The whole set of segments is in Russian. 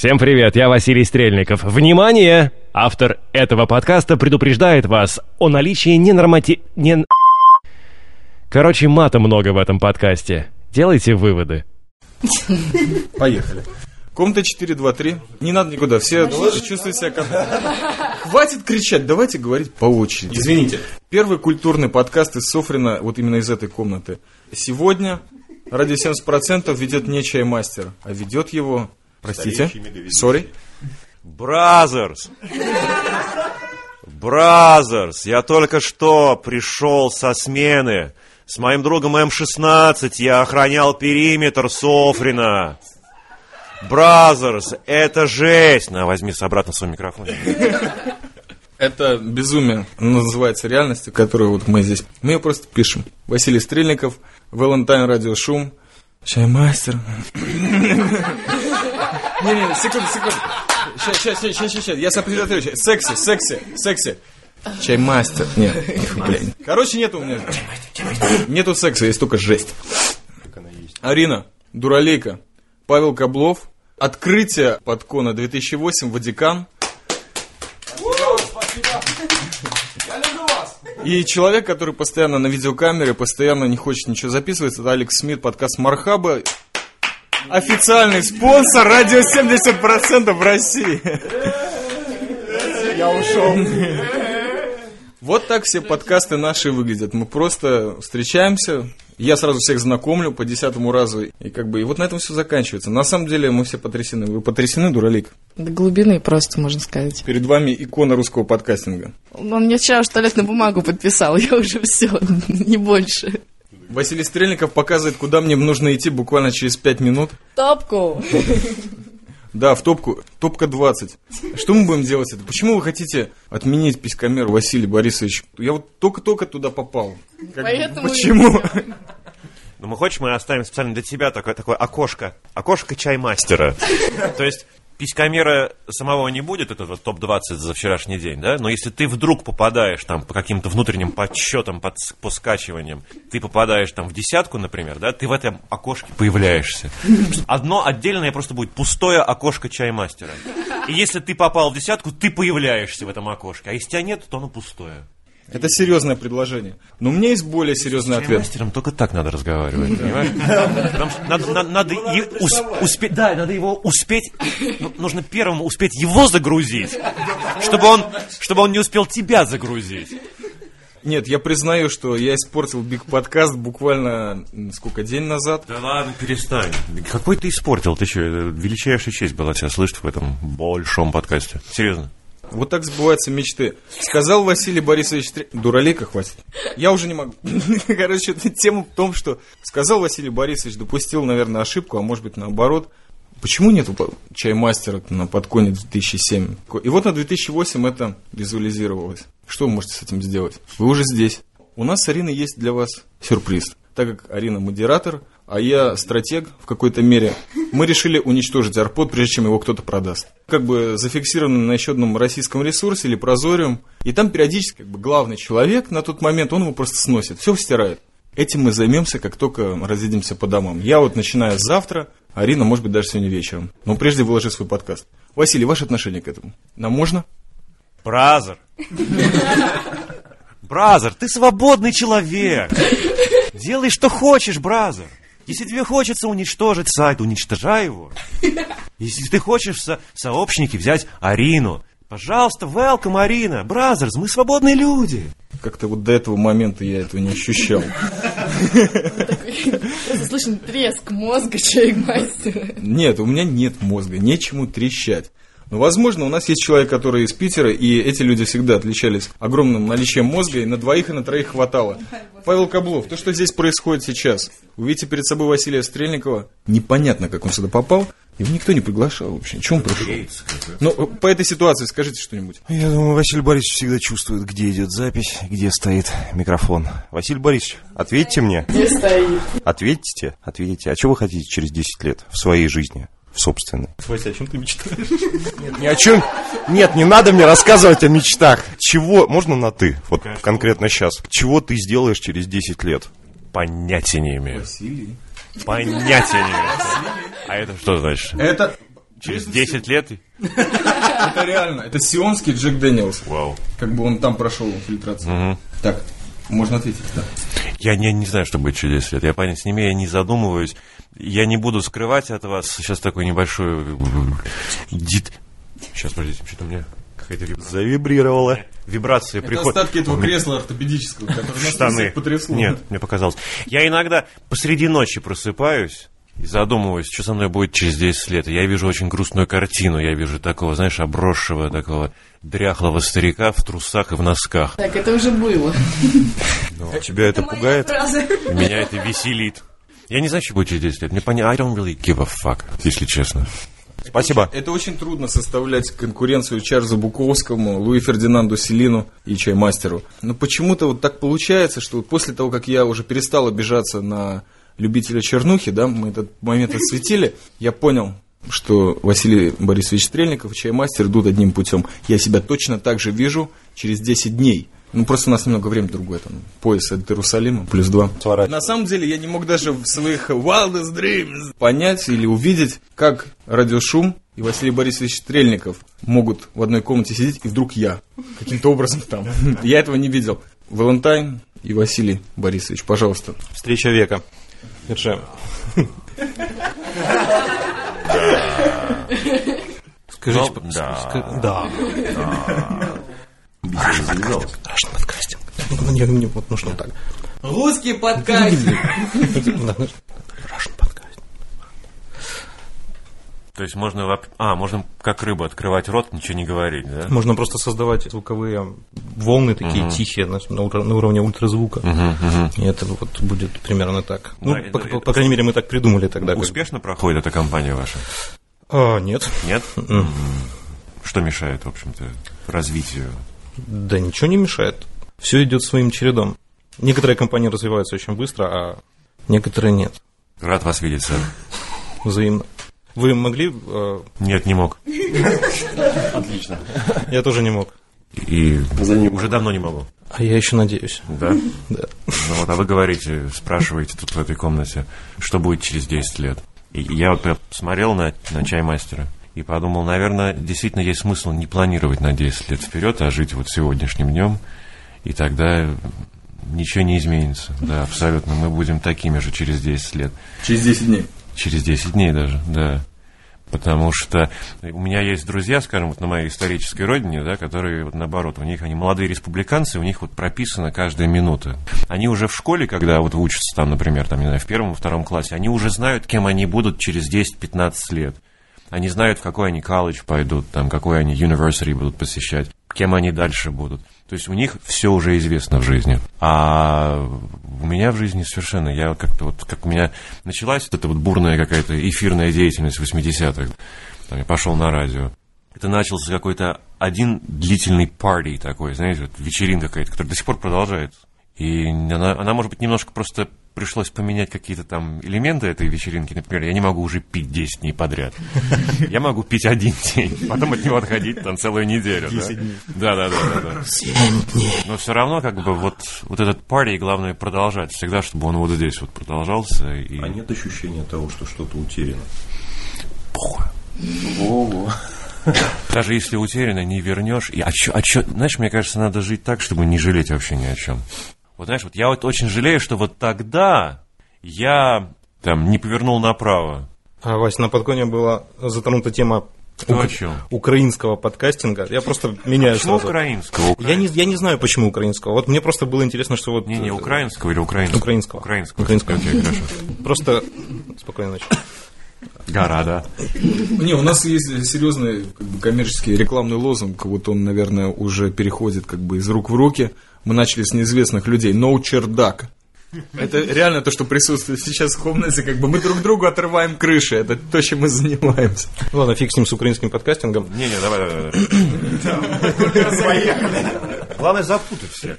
Всем привет, я Василий Стрельников. Внимание! Автор этого подкаста предупреждает вас о наличии ненормати... Не... Короче, мата много в этом подкасте. Делайте выводы. Поехали. Комната 423. Не надо никуда, все чувствуют себя как... Хватит кричать, давайте говорить по очереди. Извините. Первый культурный подкаст из Софрина, вот именно из этой комнаты. Сегодня Радио 70% ведет не чаймастер, а ведет его, простите, sorry, Brothers! Brothers! Я только что пришел со смены. С моим другом М-16 я охранял периметр Софрина. Brothers, это жесть! На, возьми с обратно свой микрофон. Это безумие называется реальностью, которую вот мы здесь... Мы ее просто пишем. Василий Стрельников, Валентайн Радио Шум, Чаймастер. Не-не, секунду, секунду. Сейчас, сейчас, сейчас, сейчас, я сопоставлю. Секси, секси, секси. Чаймастер. Нет, блин. Короче, нету у меня. Нету секса, есть только жесть. Арина, Дуралейка, Павел Каблов, открытие подкона 2008, Ватикан. И человек, который постоянно на видеокамере, постоянно не хочет ничего записывать, это Алекс Смит, подкаст Мархаба. Официальный спонсор радио 70% в России. Я ушел. Вот так все подкасты наши выглядят. Мы просто встречаемся, я сразу всех знакомлю по десятому разу, и как бы и вот на этом все заканчивается. На самом деле мы все потрясены. Вы потрясены, дуралик? До глубины просто, можно сказать. Перед вами икона русского подкастинга. Он мне вчера что туалетную бумагу подписал, я уже все, не больше. Василий Стрельников показывает, куда мне нужно идти буквально через пять минут. Топку! Да, в топку. Топка 20. Что мы будем делать это? Почему вы хотите отменить писькомер Василий Борисович? Я вот только-только туда попал. Как- Поэтому Почему? Ну, мы хочешь, мы оставим специально для тебя такое, такое окошко. Окошко чаймастера. То есть, писькомера самого не будет, это вот топ-20 за вчерашний день, да? Но если ты вдруг попадаешь там по каким-то внутренним подсчетам, под, по скачиваниям, ты попадаешь там в десятку, например, да, ты в этом окошке появляешься. Одно отдельное просто будет пустое окошко чаймастера. И если ты попал в десятку, ты появляешься в этом окошке. А если тебя нет, то оно пустое. Это серьезное предложение. Но у меня есть более серьезный ответ. Мастером только так надо разговаривать, понимаешь? Потому что надо, надо- надо и ус- успеть, да, надо его успеть, ну, нужно первым успеть его загрузить, чтобы он, чтобы он не успел тебя загрузить. Нет, я признаю, что я испортил Биг подкаст буквально, сколько, день назад. Да ладно, перестань. Какой ты испортил? Ты что, величайшая честь была тебя слышать в этом большом подкасте. Серьезно. Вот так сбываются мечты. Сказал Василий Борисович Стре- Дуралейка хватит. Я уже не могу. Короче, тема в том, что сказал Василий Борисович, допустил, наверное, ошибку, а может быть наоборот. Почему нету чаймастера на подконе 2007? И вот на 2008 это визуализировалось. Что вы можете с этим сделать? Вы уже здесь. У нас с Ариной есть для вас сюрприз. Так как Арина модератор, а я стратег в какой-то мере, мы решили уничтожить арпод, прежде чем его кто-то продаст. Как бы зафиксировано на еще одном российском ресурсе или прозориум, и там периодически как бы, главный человек на тот момент, он его просто сносит, все стирает. Этим мы займемся, как только разъедемся по домам. Я вот начинаю завтра, Арина, может быть, даже сегодня вечером. Но прежде выложи свой подкаст. Василий, ваше отношение к этому? Нам можно? Brother. Brother, ты свободный человек. Делай, что хочешь, Brother. Если тебе хочется уничтожить сайт, уничтожай его. Если ты хочешь в со- сообщники взять Арину, пожалуйста, welcome, Арина. Brothers, мы свободные люди. Как-то вот до этого момента я этого не ощущал. Просто слышен треск мозга чаймастера. Нет, у меня нет мозга, нечему трещать. Но, возможно, у нас есть человек, который из Питера, и эти люди всегда отличались огромным наличием мозга, и на двоих и на троих хватало. Павел Каблов, то, что здесь происходит сейчас, вы видите перед собой Василия Стрельникова, непонятно, как он сюда попал, его никто не приглашал вообще. Чего он пришел? Ну, по этой ситуации скажите что-нибудь. Я думаю, Василий Борисович всегда чувствует, где идет запись, где стоит микрофон. Василий Борисович, ответьте мне. Где стоит? Ответьте, ответите. А что вы хотите через 10 лет в своей жизни? В собственной. Вася, о чем ты мечтаешь? Ни о чем. Нет, не надо мне рассказывать о мечтах. Чего, можно на ты, вот конкретно сейчас. Чего ты сделаешь через 10 лет? Понятия не имею. Василий. Понятия не имею. А это что значит? Это Через 10 лет? Это реально. Это сионский Джек Дэниелс. Вау. Как бы он там прошел фильтрацию. Так, можно ответить, да. Я не, не знаю, что будет через 10 лет. Я понять с ними, я не задумываюсь. Я не буду скрывать от вас сейчас такой небольшой... Дит... Сейчас, подождите, что-то у меня какая-то вибрация. Завибрировало. Вибрация Это приходит. остатки этого кресла ортопедического, которое нас штаны. потрясло. Нет, мне показалось. Я иногда посреди ночи просыпаюсь и задумываюсь, что со мной будет через 10 лет. И я вижу очень грустную картину. Я вижу такого, знаешь, обросшего, такого дряхлого старика в трусах и в носках. Так, это уже было. Тебя это пугает? И Меня это веселит. Я не знаю, что будет через 10 лет. Мне понятно, I don't really give a fuck, если честно. Спасибо. Это очень трудно составлять конкуренцию Чарльзу Буковскому, Луи Фердинанду Селину и Чаймастеру. Но почему-то вот так получается, что после того, как я уже перестал обижаться на любителя чернухи, да, мы этот момент осветили, я понял, что Василий Борисович Стрельников и Чаймастер идут одним путем. Я себя точно так же вижу через 10 дней. Ну, просто у нас немного время другое, там, пояс от Иерусалима, плюс два. На самом деле, я не мог даже в своих wildest dreams понять или увидеть, как радиошум и Василий Борисович Стрельников могут в одной комнате сидеть, и вдруг я каким-то образом там. Я этого не видел. Валентайн и Василий Борисович, пожалуйста. Встреча века. Держи. Скажите, Ну, да. да. Russian подкастинг. Ну, не- вот нужно так. Русский подкаст. Да, ну, Russian подкастинг. То есть можно, воп- а, можно как рыба открывать рот, ничего не говорить, да? Можно просто создавать звуковые волны такие тихие на, на уровне ультразвука. И это вот будет примерно так. Ну, Да, по, это- по- крайней мере, мы так придумали тогда. как. Успешно проходит эта кампания ваша? А, нет. Нет? М. Что мешает, в общем-то, развитию? Да ничего не мешает. Все идет своим чередом. Некоторые компании развиваются очень быстро, а некоторые нет. Рад вас видеть, сэр. Взаимно. Вы могли... э, Нет, не мог. я тоже не мог. И уже давно не могу. А я еще надеюсь. Да? Да. Ну вот, а вы говорите, спрашиваете тут в этой комнате, что будет через 10 лет. И я вот прям смотрел на, на чаймастера и подумал, наверное, действительно есть смысл не планировать на 10 лет вперед, а жить вот сегодняшним днем, и тогда ничего не изменится. Да, абсолютно. Мы будем такими же через 10 лет. Через 10 дней. Через 10 дней даже, да. Потому что у меня есть друзья, скажем, вот на моей исторической родине, да, которые, вот наоборот, у них они молодые республиканцы, у них вот прописана каждая минута. Они уже в школе, когда вот учатся там, например, там, не знаю, в первом, во втором классе, они уже знают, кем они будут через 10-15 лет. Они знают, в какой они колледж пойдут, там, какой они university будут посещать, кем они дальше будут. То есть у них все уже известно в жизни. А у меня в жизни совершенно, я как-то вот, как у меня началась эта вот бурная какая-то эфирная деятельность 80-х, там, я пошел на радио. Это начался какой-то один длительный парти такой, знаете, вот вечеринка какая-то, которая до сих пор продолжается. И она, она, может быть, немножко просто пришлось поменять какие-то там элементы этой вечеринки. Например, я не могу уже пить 10 дней подряд. Я могу пить один день, потом от него отходить там целую неделю. Да, да, да, да, да. Но все равно, как бы, вот, вот этот парти, главное, продолжать всегда, чтобы он вот здесь вот продолжался. И... А нет ощущения того, что что-то утеряно? Даже если утеряно, не вернешь. И, а чё, а чё, знаешь, мне кажется, надо жить так, чтобы не жалеть вообще ни о чем. Вот знаешь, вот я вот очень жалею, что вот тогда я там не повернул направо. А, Вась, на подконе была затронута тема ук- украинского подкастинга. Я просто меняю Почему сразу. украинского? Я не, я не знаю, почему украинского. Вот мне просто было интересно, что вот... Не, не, э, украинского или украинского? Украинского. Украинского. Украинского. Окей, хорошо. Просто... Спокойной ночи. Гора, да. Не, у нас есть серьезный как бы, коммерческий рекламный лозунг. Вот он, наверное, уже переходит как бы из рук в руки. Мы начали с неизвестных людей. No чердак. Это реально то, что присутствует сейчас в комнате. Как бы мы друг другу отрываем крыши. Это то, чем мы занимаемся. Ладно, фиг с ним, с украинским подкастингом. Не, не, давай, давай, давай. Главное запутать всех.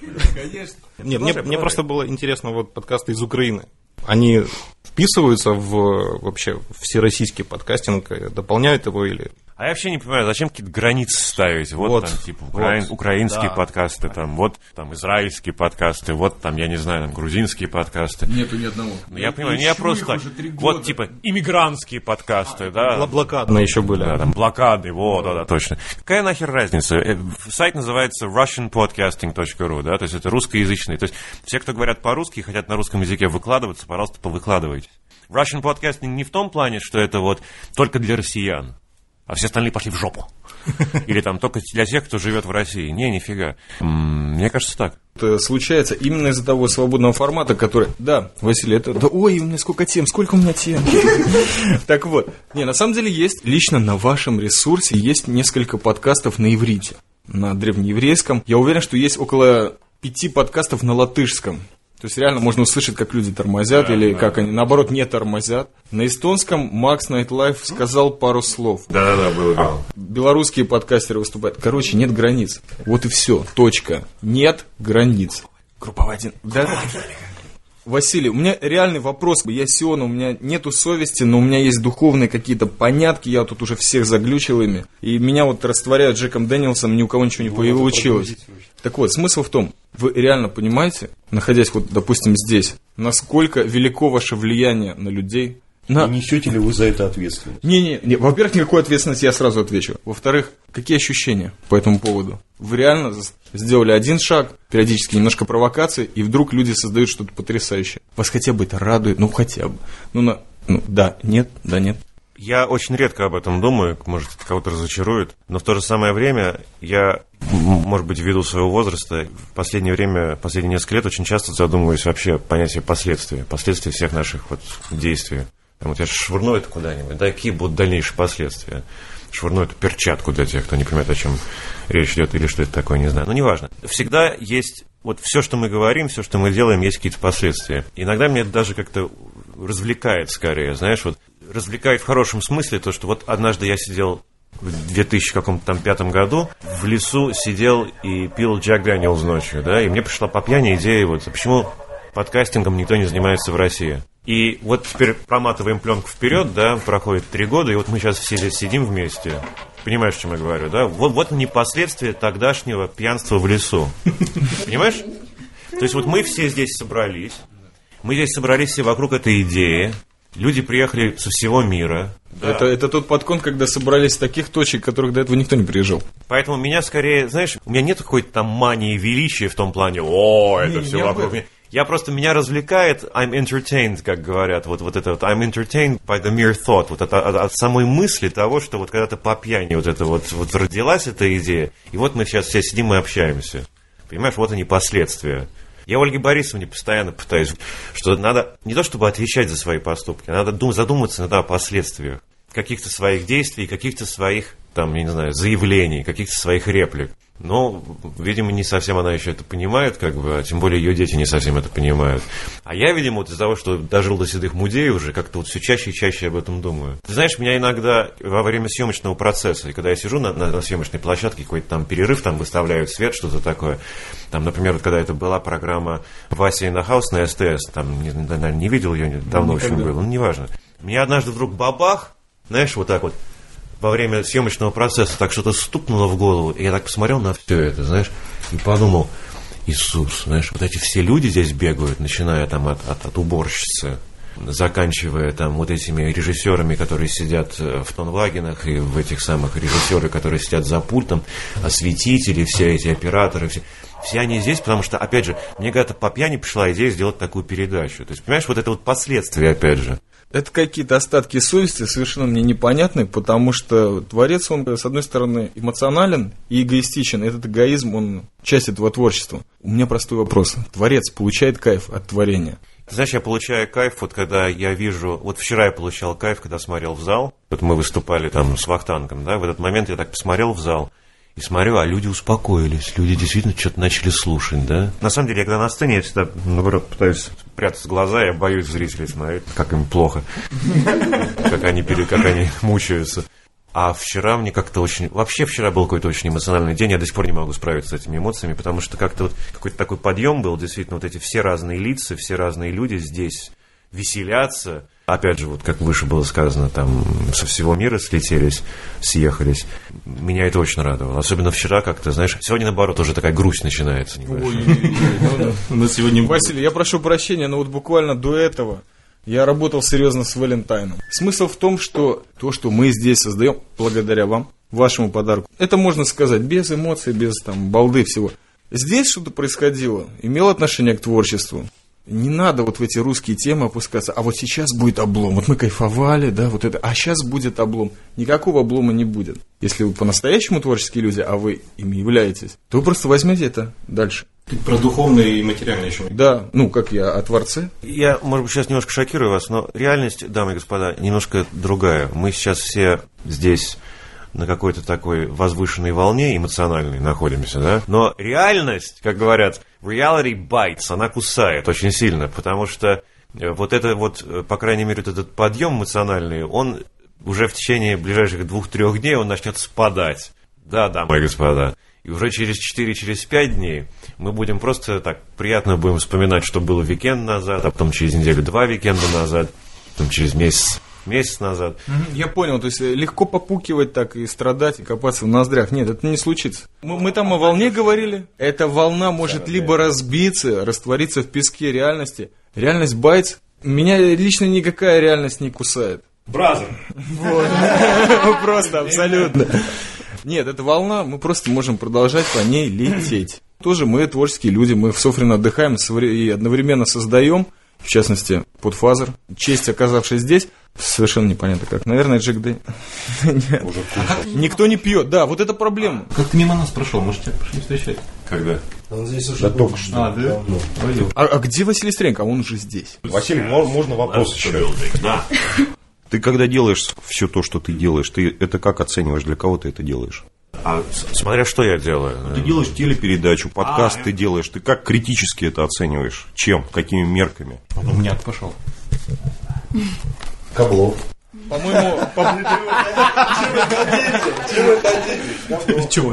Не, мне, мне просто было интересно, вот подкасты из Украины. Они вписываются в вообще всероссийский подкастинг, э, дополняют его или... А я вообще не понимаю, зачем какие-то границы ставить? Вот, Вот, там, типа, украин- вот. украинские Да. подкасты, там, вот там израильские подкасты, вот там, я не знаю, там, грузинские подкасты. Нету ни одного. Ну, я понимаю, не я просто Вот, типа, иммигрантские подкасты, да. Бла- Блокадные еще были. Да, там блокады, вот, да, да, точно. Какая нахер разница? Э, Сайт называется russianpodcasting.ru, да, то есть это русскоязычный. То есть все, кто говорят по-русски и хотят на русском языке выкладываться, пожалуйста, повыкладывайте. Russian podcasting не в том плане, что это вот только для россиян, а все остальные пошли в жопу. Или там только для тех, кто живет в России. Не, нифига. Мне кажется так. Это случается именно из-за того свободного формата, который... Да, Василий, это... Да, ой, у меня сколько тем, сколько у меня тем. Так вот, не, на самом деле есть, лично на вашем ресурсе есть несколько подкастов на иврите, на древнееврейском. Я уверен, что есть около пяти подкастов на латышском. То есть реально можно услышать, как люди тормозят или как они, наоборот, не тормозят. На эстонском Макс Найтлайф сказал пару слов. Да-да-да, было дело. Белорусские подкастеры выступают. Короче, нет границ. Вот и все. Точка. Нет границ. Группа один. Да. Василий, у меня реальный вопрос. Я Сион, у меня нету совести, но у меня есть духовные какие-то понятки. Я тут уже всех заглючил ими. И меня вот растворяют Джеком Дэниелсом, ни у кого ничего не получилось. Так вот, смысл в том, вы реально понимаете, находясь вот, допустим, здесь, насколько велико ваше влияние на людей, на, И несете ли вы за это ответственность? не-не, не, во-первых, никакой ответственности я сразу отвечу. Во-вторых, какие ощущения по этому поводу? Вы реально сделали один шаг, периодически немножко провокации, и вдруг люди создают что-то потрясающее. Вас хотя бы это радует, ну хотя бы. Ну, на, ну да, нет, да, нет. Я очень редко об этом думаю, может, это кого-то разочарует, но в то же самое время я, может быть, ввиду своего возраста, в последнее время, последние несколько лет очень часто задумываюсь вообще о понятии последствий, последствий всех наших вот действий. Вот я швырну это куда-нибудь, да, какие будут дальнейшие последствия? Швырну эту перчатку для тех, кто не понимает, о чем речь идет или что это такое, не знаю. Но неважно. Всегда есть вот все, что мы говорим, все, что мы делаем, есть какие-то последствия. Иногда меня это даже как-то развлекает скорее, знаешь, вот развлекает в хорошем смысле то, что вот однажды я сидел в 2000 каком-то там пятом году в лесу сидел и пил Джек Дэниелс ночью, да, и мне пришла по пьяни идея вот, почему подкастингом никто не занимается в России. И вот теперь проматываем пленку вперед, да, проходит три года, и вот мы сейчас все здесь сидим вместе. Понимаешь, о чем я говорю, да? Вот, вот они последствия тогдашнего пьянства в лесу. Понимаешь? То есть вот мы все здесь собрались, мы здесь собрались все вокруг этой идеи, люди приехали со всего мира, Это, это тот подкон, когда собрались с таких точек, которых до этого никто не приезжал. Поэтому меня скорее, знаешь, у меня нет какой-то там мании величия в том плане, о, это Не, все не вокруг меня. Я просто, меня развлекает, I'm entertained, как говорят, вот, вот это вот, I'm entertained by the mere thought, вот это от, от самой мысли того, что вот когда-то по пьяни вот это вот, вот родилась эта идея, и вот мы сейчас все сидим и общаемся. Понимаешь, вот они последствия. Я Ольге Борисовне постоянно пытаюсь, что надо не то чтобы отвечать за свои поступки, надо дум- задуматься иногда о последствиях каких-то своих действий, каких-то своих, там, я не знаю, заявлений, каких-то своих реплик. Но, видимо, не совсем она еще это понимает, как бы, а тем более ее дети не совсем это понимают. А я, видимо, вот из-за того, что дожил до седых мудей уже, как-то вот все чаще и чаще об этом думаю. Ты знаешь, меня иногда во время съемочного процесса, и когда я сижу на, на- на съемочной площадке, какой-то там перерыв, там выставляют свет, что-то такое. Там, например, вот когда это была программа Вася на хаус на СТС, там, не, наверное, не видел ее, давно очень Никогда. было, ну, неважно. Меня однажды вдруг бабах, знаешь, вот так вот, во время съемочного процесса так что-то стукнуло в голову, и я так посмотрел на все это, знаешь, и подумал, Иисус, знаешь, вот эти все люди здесь бегают, начиная там от, от, от уборщицы, заканчивая там вот этими режиссерами, которые сидят э, в тонвагенах, и в этих самых режиссеры, которые сидят за пультом, осветители, все эти операторы, все, все они здесь, потому что, опять же, мне когда-то по пьяни пришла идея сделать такую передачу. То есть, понимаешь, вот это вот последствия, опять же. Это какие-то остатки совести совершенно мне непонятны, потому что творец, он, с одной стороны, эмоционален и эгоистичен. Этот эгоизм, он часть этого творчества. У меня простой вопрос. Творец получает кайф от творения? Ты знаешь, я получаю кайф, вот когда я вижу... Вот вчера я получал кайф, когда смотрел в зал. Вот мы выступали там с Вахтангом, да, в этот момент я так посмотрел в зал, и смотрю, а люди успокоились, люди действительно что-то начали слушать, да. На самом деле, я когда на сцене, я всегда, наоборот, пытаюсь прятать глаза, я боюсь зрителей смотреть, как им плохо, как они, как они мучаются. А вчера мне как-то очень... Вообще вчера был какой-то очень эмоциональный день, я до сих пор не могу справиться с этими эмоциями, потому что как-то вот какой-то такой подъем был, действительно, вот эти все разные лица, все разные люди здесь веселятся, опять же, вот как выше было сказано, там со всего мира слетелись, съехались. Меня это очень радовало. Особенно вчера как-то, знаешь, сегодня, наоборот, уже такая грусть начинается. На сегодня Василий, я прошу прощения, но вот буквально до этого я работал серьезно с Валентайном. Смысл в том, что то, что мы здесь создаем, благодаря вам, вашему подарку, это можно сказать без эмоций, без там балды всего. Здесь что-то происходило, имело отношение к творчеству. Не надо вот в эти русские темы опускаться. А вот сейчас будет облом. Вот мы кайфовали, да, вот это. А сейчас будет облом. Никакого облома не будет. Если вы по-настоящему творческие люди, а вы ими являетесь, то вы просто возьмете это дальше. Ты про духовное и материальное еще. Да, ну, как я о Творце. Я, может быть, сейчас немножко шокирую вас, но реальность, дамы и господа, немножко другая. Мы сейчас все здесь на какой-то такой возвышенной волне эмоциональной находимся, да? Но реальность, как говорят, reality bites, она кусает очень сильно, потому что э, вот это вот, э, по крайней мере, вот этот подъем эмоциональный, он уже в течение ближайших двух-трех дней он начнет спадать. Да, дамы и господа. И уже через 4-5 через дней мы будем просто так приятно будем вспоминать, что было викенд назад, а потом через неделю два викенда назад, потом через месяц месяц назад. Я понял, то есть э, легко попукивать так и страдать, и копаться в ноздрях. Нет, это не случится. Мы, мы там о волне говорили. Эта волна может либо разбиться, раствориться в песке реальности. Реальность bites. Меня лично никакая реальность не кусает. Бразер! Просто, абсолютно. Нет, это волна, мы просто можем продолжать по ней лететь. Тоже мы творческие люди, мы в Софрино отдыхаем и одновременно создаем, в частности, подфазер. Честь, оказавшись здесь, совершенно непонятно как. Наверное, Джек Дэ... Никто не пьет, да, вот это проблема. Как ты мимо нас прошел, может, тебя пошли встречать? Когда? Да только что. А, да? Пойдем. А, а где Василий Стренко? А он уже здесь. Василий, мо- можно вопрос еще? Да. Ты когда делаешь все то, что ты делаешь, ты это как оцениваешь? Для кого ты это делаешь? А смотря что я делаю. Ты делаешь телепередачу, подкаст А, ты делаешь. Ты как критически это оцениваешь? Чем? Какими мерками? У меня пошел. Каблов. По-моему,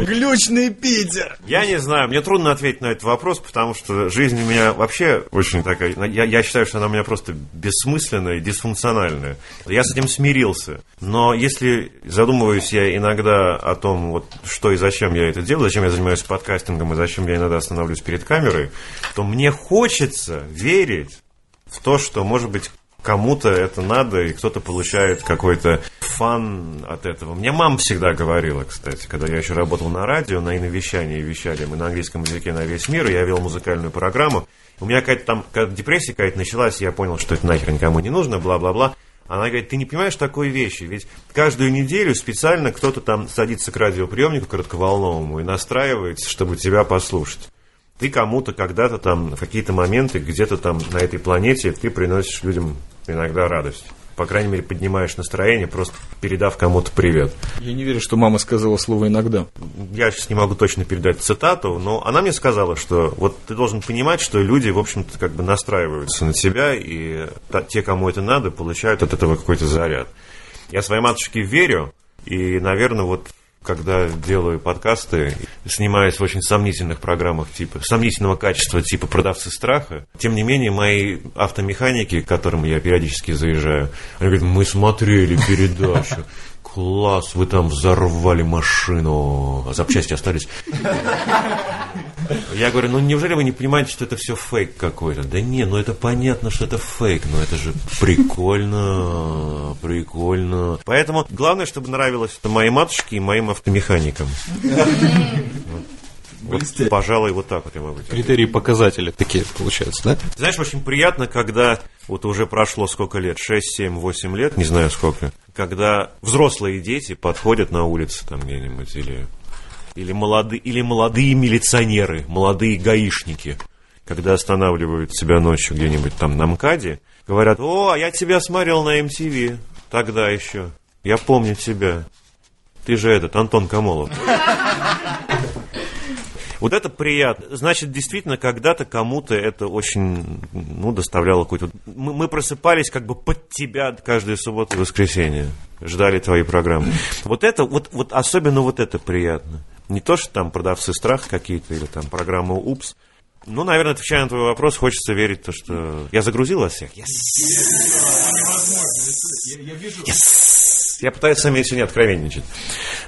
глючный Питер. Я не знаю, мне трудно ответить на этот вопрос, потому что жизнь у меня вообще очень такая... Я, я считаю, что она у меня просто бессмысленная и дисфункциональная. Я с этим смирился. Но если задумываюсь я иногда о том, вот, что и зачем я это делаю, зачем я занимаюсь подкастингом и зачем я иногда останавливаюсь перед камерой, то мне хочется верить в то, что, может быть, кому-то это надо, и кто-то получает какой-то фан от этого. Мне мама всегда говорила, кстати, когда я еще работал на радио, на иновещании, вещали мы на английском языке на весь мир, и я вел музыкальную программу. У меня какая-то там, когда депрессия какая-то началась, я понял, что это нахер никому не нужно, бла-бла-бла. Она говорит, ты не понимаешь такой вещи, ведь каждую неделю специально кто-то там садится к радиоприемнику коротковолновому и настраивается, чтобы тебя послушать. Ты кому-то когда-то там, в какие-то моменты, где-то там на этой планете, ты приносишь людям иногда радость. По крайней мере, поднимаешь настроение, просто передав кому-то привет. Я не верю, что мама сказала слово «иногда». Я сейчас не могу точно передать цитату, но она мне сказала, что вот ты должен понимать, что люди, в общем-то, как бы настраиваются на тебя, и те, кому это надо, получают от этого какой-то заряд. Я своей матушке верю, и, наверное, вот когда делаю подкасты, снимаюсь в очень сомнительных программах типа сомнительного качества типа продавцы страха. Тем не менее, мои автомеханики, к которым я периодически заезжаю, они говорят, мы смотрели передачу. Класс, вы там взорвали машину, а запчасти остались. Я говорю, ну неужели вы не понимаете, что это все фейк какой-то? Да не, ну это понятно, что это фейк, но это же прикольно, прикольно. Поэтому главное, чтобы нравилось это моей матушке и моим автомеханикам. Вот, пожалуй, вот так вот я могу. Критерии показатели такие получаются, да? знаешь, очень приятно, когда вот уже прошло сколько лет, 6, 7, 8 лет, не знаю сколько, когда взрослые дети подходят на улице там где-нибудь или, или, молодые, или молодые милиционеры, молодые гаишники, когда останавливают себя ночью где-нибудь там на МКАДе, говорят, о, а я тебя смотрел на MTV тогда еще, я помню тебя. Ты же этот, Антон Камолов. Вот это приятно. Значит, действительно, когда-то кому-то это очень, ну, доставляло какой-то... Мы, мы просыпались как бы под тебя каждую субботу и воскресенье. Ждали твои программы. Вот это, вот, вот особенно вот это приятно. Не то, что там продавцы страх какие-то или там программа УПС. Ну, наверное, отвечая на твой вопрос, хочется верить в то, что я загрузил вас всех. Yes. Вижу... Я пытаюсь сами не откровенничать,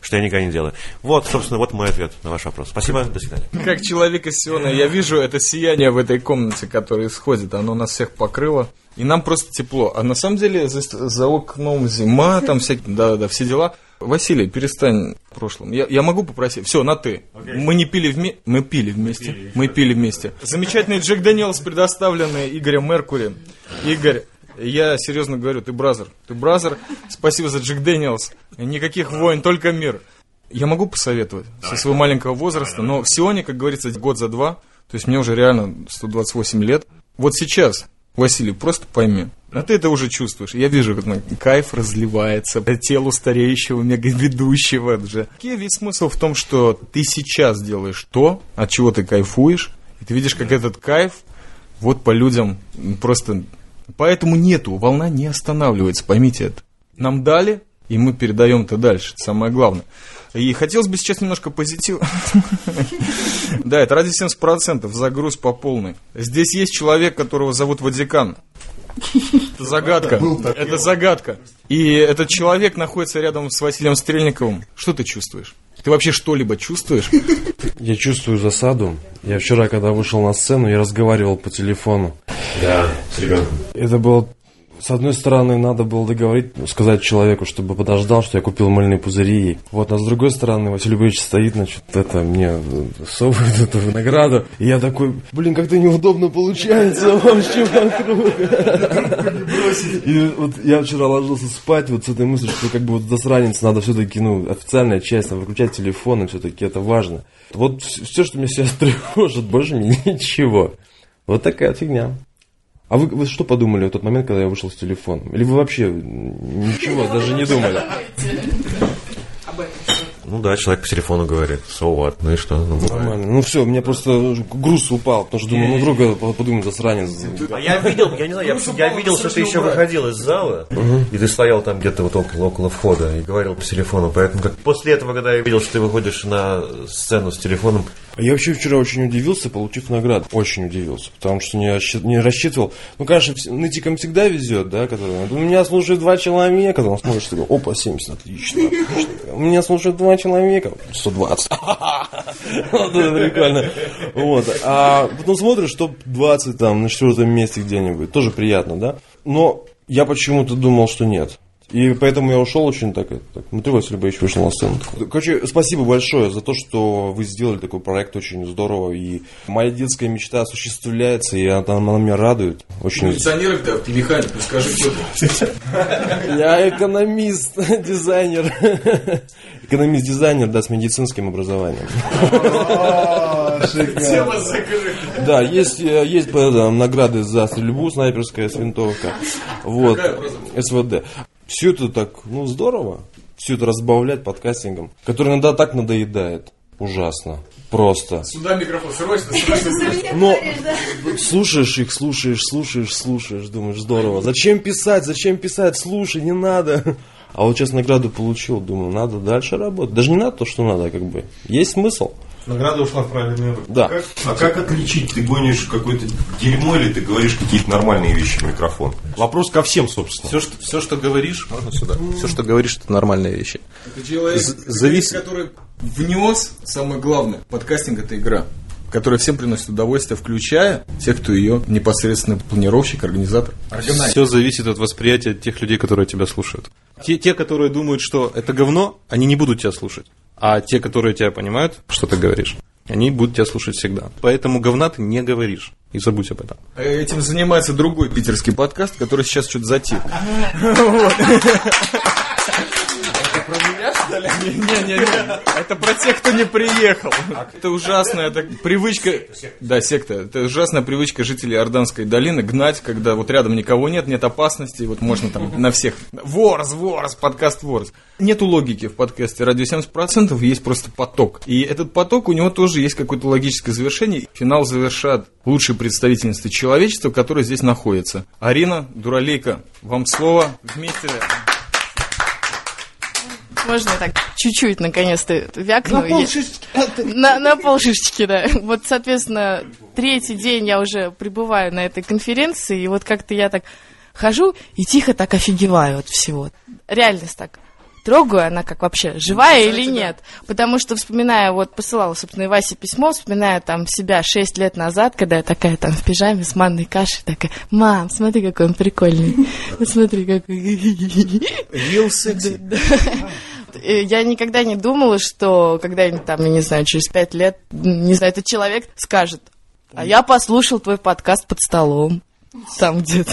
что я никогда не делаю. Вот, собственно, вот мой ответ на ваш вопрос. Спасибо, до свидания. Как человек из Сиона, я вижу это сияние в этой комнате, которое исходит. Оно нас всех покрыло. И нам просто тепло. А на самом деле за, за окном зима, там всякие, да-да, все дела. Василий, перестань в прошлом. Я, я могу попросить? Все, на ты. Мы не пили вместе. Мы пили вместе. Мы пили вместе. Замечательный Джек Дэниелс, предоставленный Игорем Меркури. Игорь, я серьезно говорю, ты brother. Ты brother. Спасибо за Джек Дэниелс. Никаких войн, только мир. Я могу посоветовать со своего маленького возраста, но в Сионе, как говорится, год за два. То есть мне уже реально 128 лет. Вот сейчас, Василий, просто пойми. А ты это уже чувствуешь. Я вижу, как ну, кайф разливается по телу стареющего мегаведущего. Уже. Весь смысл в том, что ты сейчас делаешь то, от чего ты кайфуешь, и ты видишь, как этот кайф вот по людям просто... Поэтому нету, волна не останавливается, поймите это. Нам дали, и мы передаем это дальше, это самое главное. И хотелось бы сейчас немножко позитива. Да, это ради 70%, загруз по полной. Здесь есть человек, которого зовут Ватикан. Это загадка. Это загадка. И этот человек находится рядом с Василием Стрельниковым. Что ты чувствуешь? Ты вообще что-либо чувствуешь? Я чувствую засаду. Я вчера, когда вышел на сцену, я разговаривал по телефону. Да, с ребенком. Это было с одной стороны, надо было договорить, сказать человеку, чтобы подождал, что я купил мыльные пузыри. Вот, а с другой стороны, Василий Ильич стоит, значит, это мне совывает эту награду. И я такой, блин, как-то неудобно получается вообще вокруг. И вот я вчера ложился спать вот с этой мыслью, что как бы вот засранец надо все-таки, ну, официальная часть, надо выключать телефон, и все-таки это важно. Вот все, что меня сейчас тревожит, больше мне ничего. Вот такая фигня. А вы, вы что подумали в тот момент, когда я вышел с телефоном? Или вы вообще ничего даже не думали? Ну да, человек по телефону говорит, so what, ну и что? Ну, Нормально. Ну все, у меня просто груз упал, потому что думаю, ну вдруг подумаю, засранец. А я видел, я не знаю, я, я видел, что ты еще выходил из зала, и ты стоял там где-то вот около, около входа и говорил по телефону, поэтому как после этого, когда я видел, что ты выходишь на сцену с телефоном, я вообще вчера очень удивился, получив награду. Очень удивился, потому что не, не рассчитывал. Ну, конечно, нытикам всегда везет, да, который... У меня слушает два человека, он смотрит, что опа, 70, отлично, отлично. У меня слушает два человека, 120. Вот это прикольно. Вот. А потом смотришь, что 20 там на четвертом месте где-нибудь. Тоже приятно, да? Но я почему-то думал, что нет. И поэтому я ушел очень так, так смотрю, Василий Боевич вышел на сцену. Короче, спасибо большое за то, что вы сделали такой проект, очень здорово. И моя детская мечта осуществляется, и она, она меня радует. Очень... Милиционер-то, ты механик, скажи, кто ты? Я экономист, дизайнер. Экономист-дизайнер, да, с медицинским образованием. Тема закрыта. Да, есть, есть награды за стрельбу, снайперская с винтовка. Вот, СВД. Все это так, ну, здорово. Все это разбавлять подкастингом, который иногда так надоедает. Ужасно. Просто. Сюда микрофон, срочно, срочно, срочно. Но слушаешь их, слушаешь, слушаешь, слушаешь, думаешь, здорово. Зачем писать, зачем писать, слушай, не надо. А вот сейчас награду получил, думаю, надо дальше работать. Даже не надо то, что надо, как бы. Есть смысл. Награда ушла в правильную руку. Да. А как, а как отличить? Ты гонишь какое-то дерьмо или ты говоришь какие-то нормальные вещи в микрофон? Вопрос ко всем, собственно. Все, что, все, что говоришь, можно сюда. Все, что говоришь, это нормальные вещи. Это человек, завис- который внес, самое главное, подкастинг это игра которая всем приносит удовольствие, включая тех, кто ее непосредственно планировщик, организатор. Все зависит от восприятия тех людей, которые тебя слушают. Те, те, которые думают, что это говно, они не будут тебя слушать. А те, которые тебя понимают, что ты говоришь, они будут тебя слушать всегда. Поэтому говна ты не говоришь. И забудь об этом. Этим занимается другой питерский подкаст, который сейчас что-то затих. Это про меня, что ли? Не-не-не. Это про тех, кто не приехал. Это ужасная это привычка... Да, секта. Это ужасная привычка жителей Орданской долины гнать, когда вот рядом никого нет, нет опасности, вот можно там на всех... Ворс, ворс, подкаст ворс. Нету логики в подкасте «Радио 70%», есть просто поток. И этот поток, у него тоже есть какое-то логическое завершение. Финал завершат лучшие представительницы человечества, которые здесь находятся. Арина, Дуралейка, вам слово. Вместе... Можно так чуть-чуть, наконец-то, вякну? На полшишечки. На, на полшишечки, да. Вот, соответственно, третий день я уже пребываю на этой конференции, и вот как-то я так хожу и тихо так офигеваю от всего. Реальность так трогаю, она как вообще живая или нет. Потому что, вспоминая, вот посылала, собственно, и Васе письмо, вспоминая там себя 6 лет назад, когда я такая там в пижаме с манной кашей, такая, мам, смотри, какой он прикольный. Вот смотри, какой... Real секси. И Я никогда не думала, что когда-нибудь там, я не знаю, через пять лет, не знаю, этот человек скажет, а я послушал твой подкаст под столом. Там где-то.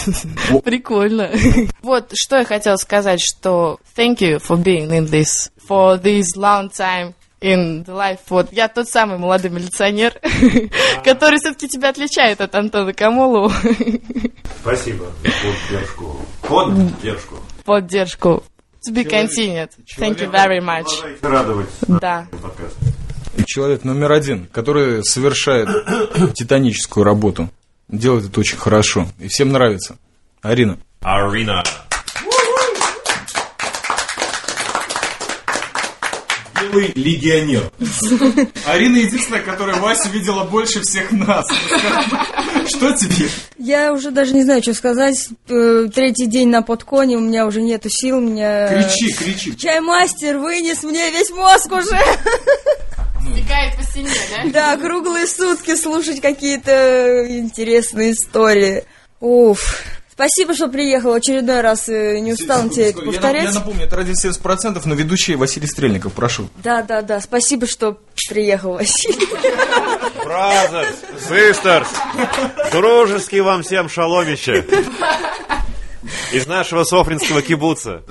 Прикольно. Вот, что я хотела сказать, что thank you for being in this, for this long time in the life. Вот, я тот самый молодой милиционер, который все-таки тебя отличает от Антона Камолова. Спасибо. Поддержку. Поддержку. Поддержку. To be continued. Thank you very much. Радовать Да. Человек номер один, который совершает титаническую работу. Делает это очень хорошо. И всем нравится. Арина. Арина. Белый легионер. Арина единственная, которая Васю видела больше всех нас. Что тебе? Я уже даже не знаю, что сказать. Э, Третий день на подконе, у меня уже нету сил, у меня... Кричи, кричи. Чаймастер вынес мне весь мозг уже. Стекает по стене, да? Да, круглые сутки слушать какие-то интересные истории. Уф. Спасибо, что приехал. Очередной раз э, не устал тебе это Я повторять. Я напомню, это ради 70%, но ведущий Василий Стрельников, прошу. Да, да, да. Спасибо, что приехал, Василий. Brothers, sisters, дружеский вам всем шаломище. Из нашего софринского кибуца.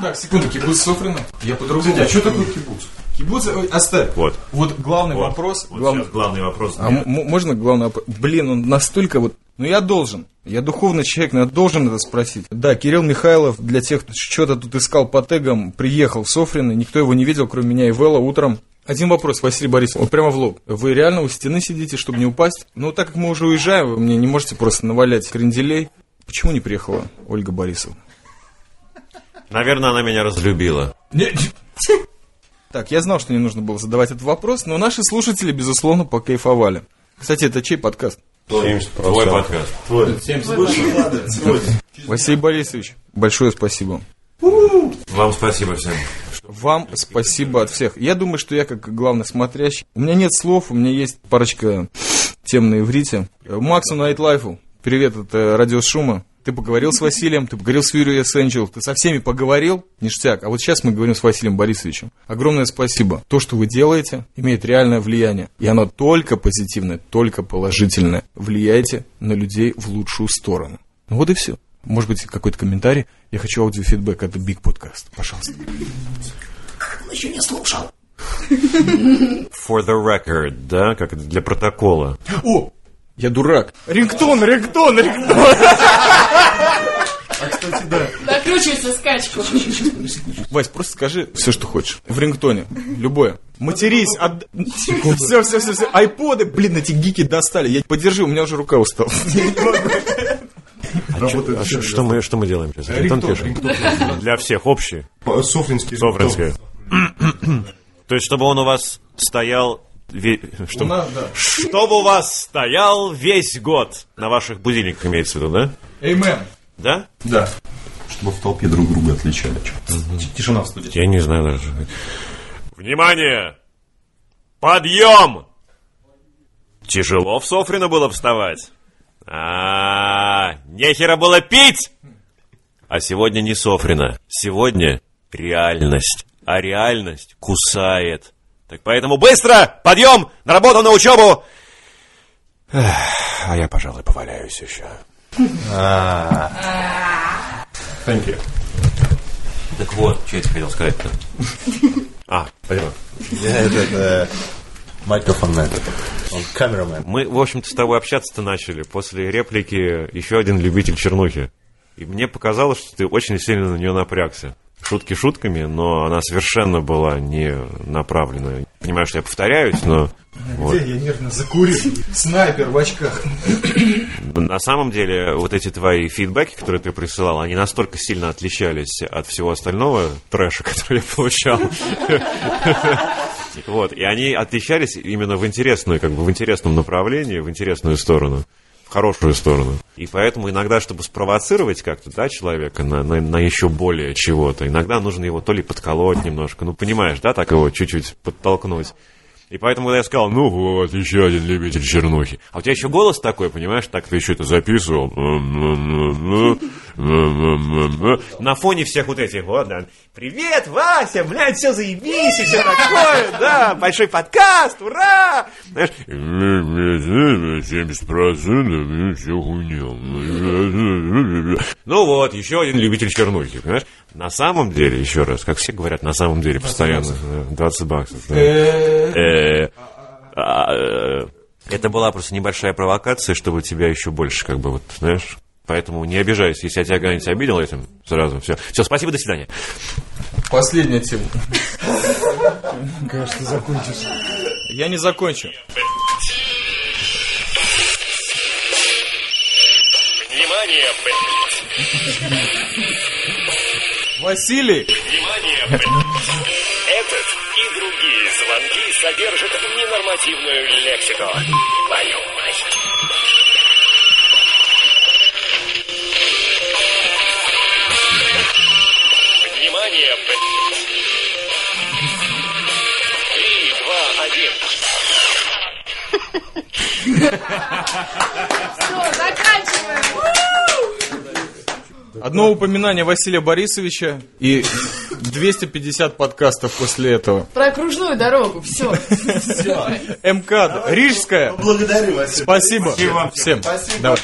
Так, секунду, кибуц Софрина. Я по-другому. а что такое кибуц? Кибуц, ой, оставь. Вот. Вот главный Вот. вопрос. Вот главный- сейчас главный вопрос. А можно главный вопрос? Блин, он настолько вот... Ну, я должен. Я духовный человек, но я должен это спросить. Да, Кирилл Михайлов, для тех, кто что-то тут искал по тегам, приехал в Софрино, никто его не видел, кроме меня и Вэлла утром. Один вопрос, Василий Борисович, вот прямо в лоб. Вы реально у стены сидите, чтобы не упасть? Ну, так как мы уже уезжаем, вы мне не можете просто навалять кренделей. Почему не приехала Ольга Борисовна? Наверное, она меня разлюбила. Так, я знал, что не нужно было задавать этот вопрос, но наши слушатели, безусловно, покайфовали. Кстати, это чей подкаст? 70%. Твой подкаст. Василий Борисович, большое спасибо. Вам спасибо всем. Вам спасибо от всех. Я думаю, что я как главный смотрящий. У меня нет слов, у меня есть парочка тем на иврите. Э, Максу Найтлайфу. Привет, это Радио Шума. Ты поговорил с Василием, ты поговорил с Юрием Эссенджел, ты со всеми поговорил, ништяк. А вот сейчас мы говорим с Василием Борисовичем. Огромное спасибо. То, что вы делаете, имеет реальное влияние. И оно только позитивное, только положительное. Влияете на людей в лучшую сторону. Ну вот и все. Может быть, какой-то комментарий. Я хочу аудиофидбэк от Big Podcast. Пожалуйста. For the record, да, как это, для протокола. О! Я дурак. Рингтон, рингтон, рингтон. Накручивается скачку. Вась, просто скажи все, что хочешь. В рингтоне. Любое. Матерись. От... Все, все, все, все. Айподы. Блин, эти гики достали. Я подержи, у меня уже рука устала. А что, что мы, что мы делаем сейчас? Рингтон пишем? Для всех общий. Софринский. Софринская. То есть, чтобы он у вас стоял... ве- Чтобы, нас, да. чтобы у вас стоял весь год на ваших будильниках, имеется в виду, да? Эймен. Да? Да. Чтобы в толпе друг друга отличали. Тишина в студии. Я не знаю даже. Внимание! Подъем! Тяжело в Софрино было вставать. А, нехера было пить! А сегодня не Софрино. Сегодня реальность. А реальность кусает. Так поэтому быстро! Подъем! На работу, на учебу! А я, пожалуй, поваляюсь еще. Thank you. Так вот, что я тебе хотел сказать-то? А, пойдем. Я этот микрофон этот. Он камерамен. Мы, в общем-то, с тобой общаться-то начали после реплики еще один любитель чернухи. И мне показалось, что ты очень сильно на нее напрягся. Шутки шутками, но она совершенно была не направлена. Понимаю, что я повторяюсь, но вот. Я нервно закурил. Снайпер в очках. На самом деле вот эти твои фидбэки, которые ты присылал, они настолько сильно отличались от всего остального трэша, который я получал. Вот, и они отличались именно в интересную, как бы в интересном направлении, в интересную сторону. В хорошую сторону. И поэтому иногда, чтобы спровоцировать как-то, да, человека на, на, на еще более чего-то, иногда нужно его то ли подколоть немножко, ну, понимаешь, да, так его чуть-чуть подтолкнуть. И поэтому, когда я сказал, ну вот, еще один любитель чернухи. А у тебя еще голос такой, понимаешь, так ты еще это записывал. На фоне всех вот этих вот, да. Привет, Вася, блядь, все заебись и все такое, да, большой подкаст, ура! Знаешь, 70% все хуйня. Ну вот, еще один любитель чернухи, понимаешь? На самом деле, еще раз, как все говорят, на самом деле, постоянно, да, 20 баксов. да. Э, а, э, Это была просто небольшая провокация, чтобы тебя еще больше, как бы, вот, знаешь, Поэтому не обижайся, если я тебя когда-нибудь обидел этим, сразу все. Все, спасибо, до свидания. Последняя тема. Кажется, закончишь. Я не закончу. Внимание, Василий, Внимание, Этот и другие звонки содержат ненормативную лексику. Твою мать. Внимание, Три, два, один. Все, заканчиваем. Одно упоминание Василия Борисовича и 250 подкастов после этого. Про окружную дорогу, все. МКАД, Рижская. Благодарю вас. Спасибо. Всем. Давай.